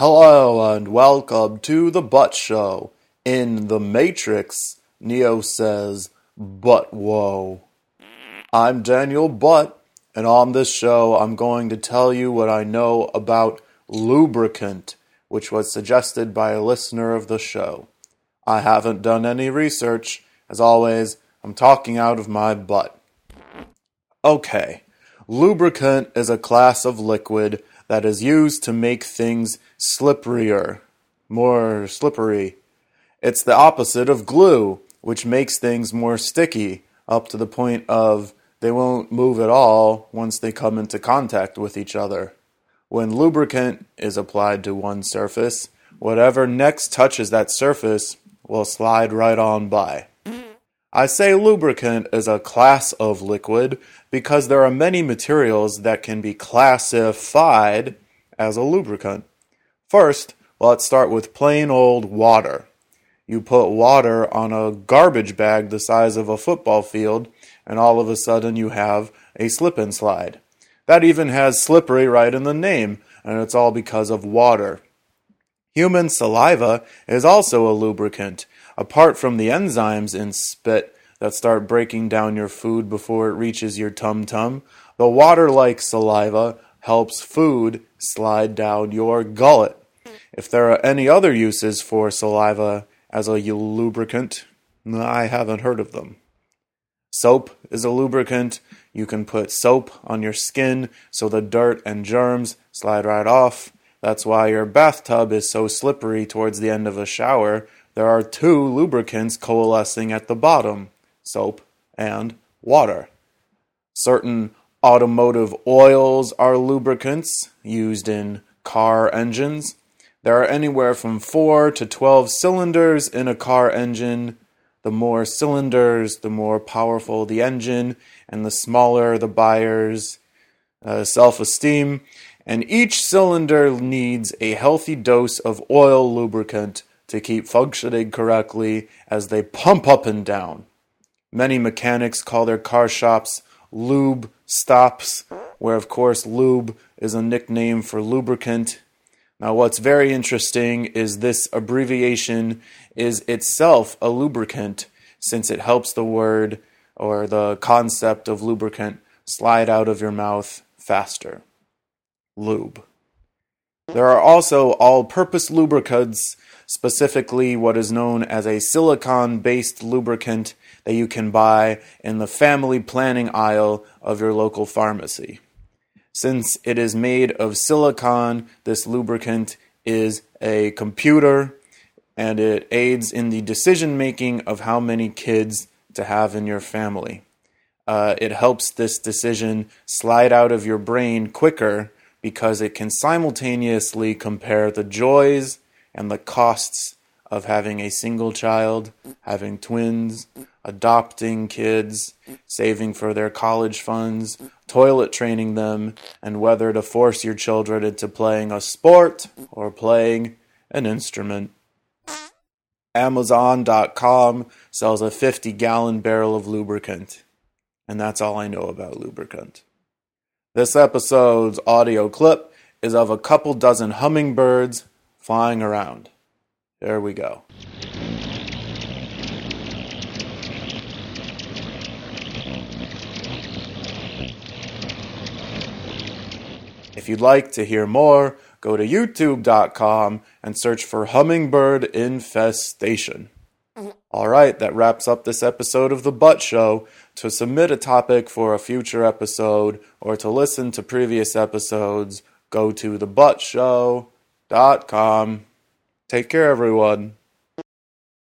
Hello and welcome to the Butt Show. In The Matrix, Neo says, But whoa. I'm Daniel Butt, and on this show, I'm going to tell you what I know about lubricant, which was suggested by a listener of the show. I haven't done any research. As always, I'm talking out of my butt. Okay, lubricant is a class of liquid that is used to make things slipperier, more slippery. It's the opposite of glue, which makes things more sticky up to the point of they won't move at all once they come into contact with each other. When lubricant is applied to one surface, whatever next touches that surface will slide right on by. I say lubricant is a class of liquid because there are many materials that can be classified as a lubricant. First, let's start with plain old water. You put water on a garbage bag the size of a football field, and all of a sudden you have a slip and slide. That even has slippery right in the name, and it's all because of water. Human saliva is also a lubricant. Apart from the enzymes in spit that start breaking down your food before it reaches your tum tum, the water like saliva helps food slide down your gullet. If there are any other uses for saliva as a lubricant, I haven't heard of them. Soap is a lubricant. You can put soap on your skin so the dirt and germs slide right off. That's why your bathtub is so slippery towards the end of a shower. There are two lubricants coalescing at the bottom soap and water. Certain automotive oils are lubricants used in car engines. There are anywhere from 4 to 12 cylinders in a car engine. The more cylinders, the more powerful the engine, and the smaller the buyer's uh, self esteem. And each cylinder needs a healthy dose of oil lubricant to keep functioning correctly as they pump up and down. Many mechanics call their car shops lube stops, where of course lube is a nickname for lubricant. Now, what's very interesting is this abbreviation is itself a lubricant since it helps the word or the concept of lubricant slide out of your mouth faster. Lube. There are also all purpose lubricants, specifically what is known as a silicon based lubricant that you can buy in the family planning aisle of your local pharmacy. Since it is made of silicon, this lubricant is a computer and it aids in the decision making of how many kids to have in your family. Uh, it helps this decision slide out of your brain quicker because it can simultaneously compare the joys and the costs of having a single child, having twins, adopting kids, saving for their college funds, toilet training them, and whether to force your children into playing a sport or playing an instrument. Amazon.com sells a 50 gallon barrel of lubricant. And that's all I know about lubricant. This episode's audio clip is of a couple dozen hummingbirds flying around. There we go. If you'd like to hear more, go to youtube.com and search for Hummingbird Infestation. All right, that wraps up this episode of The Butt Show. To submit a topic for a future episode or to listen to previous episodes, go to thebuttshow.com. Take care, everyone.